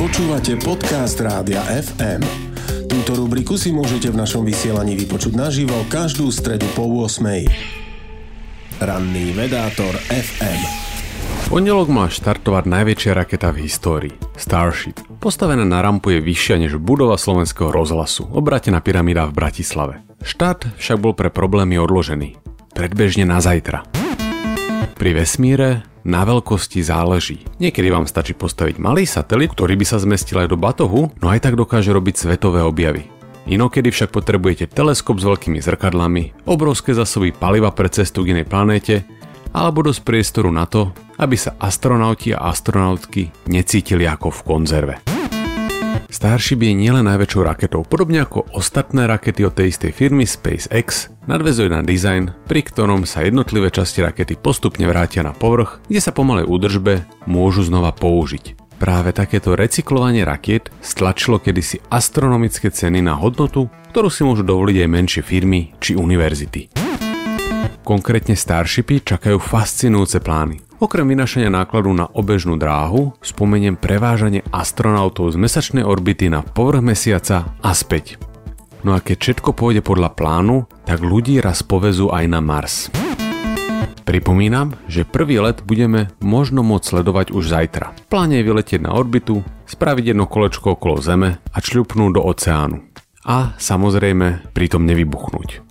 Počúvate podcast Rádia FM. Túto rubriku si môžete v našom vysielaní vypočuť naživo každú stredu po 8. Ranný vedátor FM. pondelok má štartovať najväčšia raketa v histórii. Starship. Postavená na rampu je vyššia než budova slovenského rozhlasu, obratená pyramída v Bratislave. Štart však bol pre problémy odložený. Predbežne na zajtra. Pri vesmíre na veľkosti záleží. Niekedy vám stačí postaviť malý satelit, ktorý by sa zmestil aj do batohu, no aj tak dokáže robiť svetové objavy. Inokedy však potrebujete teleskop s veľkými zrkadlami, obrovské zásoby paliva pre cestu k inej planéte alebo dosť priestoru na to, aby sa astronauti a astronautky necítili ako v konzerve. Starship je nielen najväčšou raketou, podobne ako ostatné rakety od tej istej firmy SpaceX, nadvezuje na dizajn, pri ktorom sa jednotlivé časti rakety postupne vrátia na povrch, kde sa po malej údržbe môžu znova použiť. Práve takéto recyklovanie rakiet stlačilo kedysi astronomické ceny na hodnotu, ktorú si môžu dovoliť aj menšie firmy či univerzity. Konkrétne Starshipy čakajú fascinujúce plány. Okrem vynašania nákladu na obežnú dráhu spomeniem prevážanie astronautov z mesačnej orbity na povrch mesiaca a späť. No a keď všetko pôjde podľa plánu, tak ľudí raz povezú aj na Mars. Pripomínam, že prvý let budeme možno môcť sledovať už zajtra. Pláne je vyletieť na orbitu, spraviť jedno kolečko okolo Zeme a čľupnúť do oceánu. A samozrejme pritom nevybuchnúť.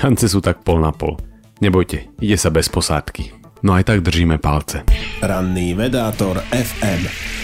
Šance sú tak pol na pol. Nebojte, ide sa bez posádky. No aj tak držíme palce. Ranný vedátor FM.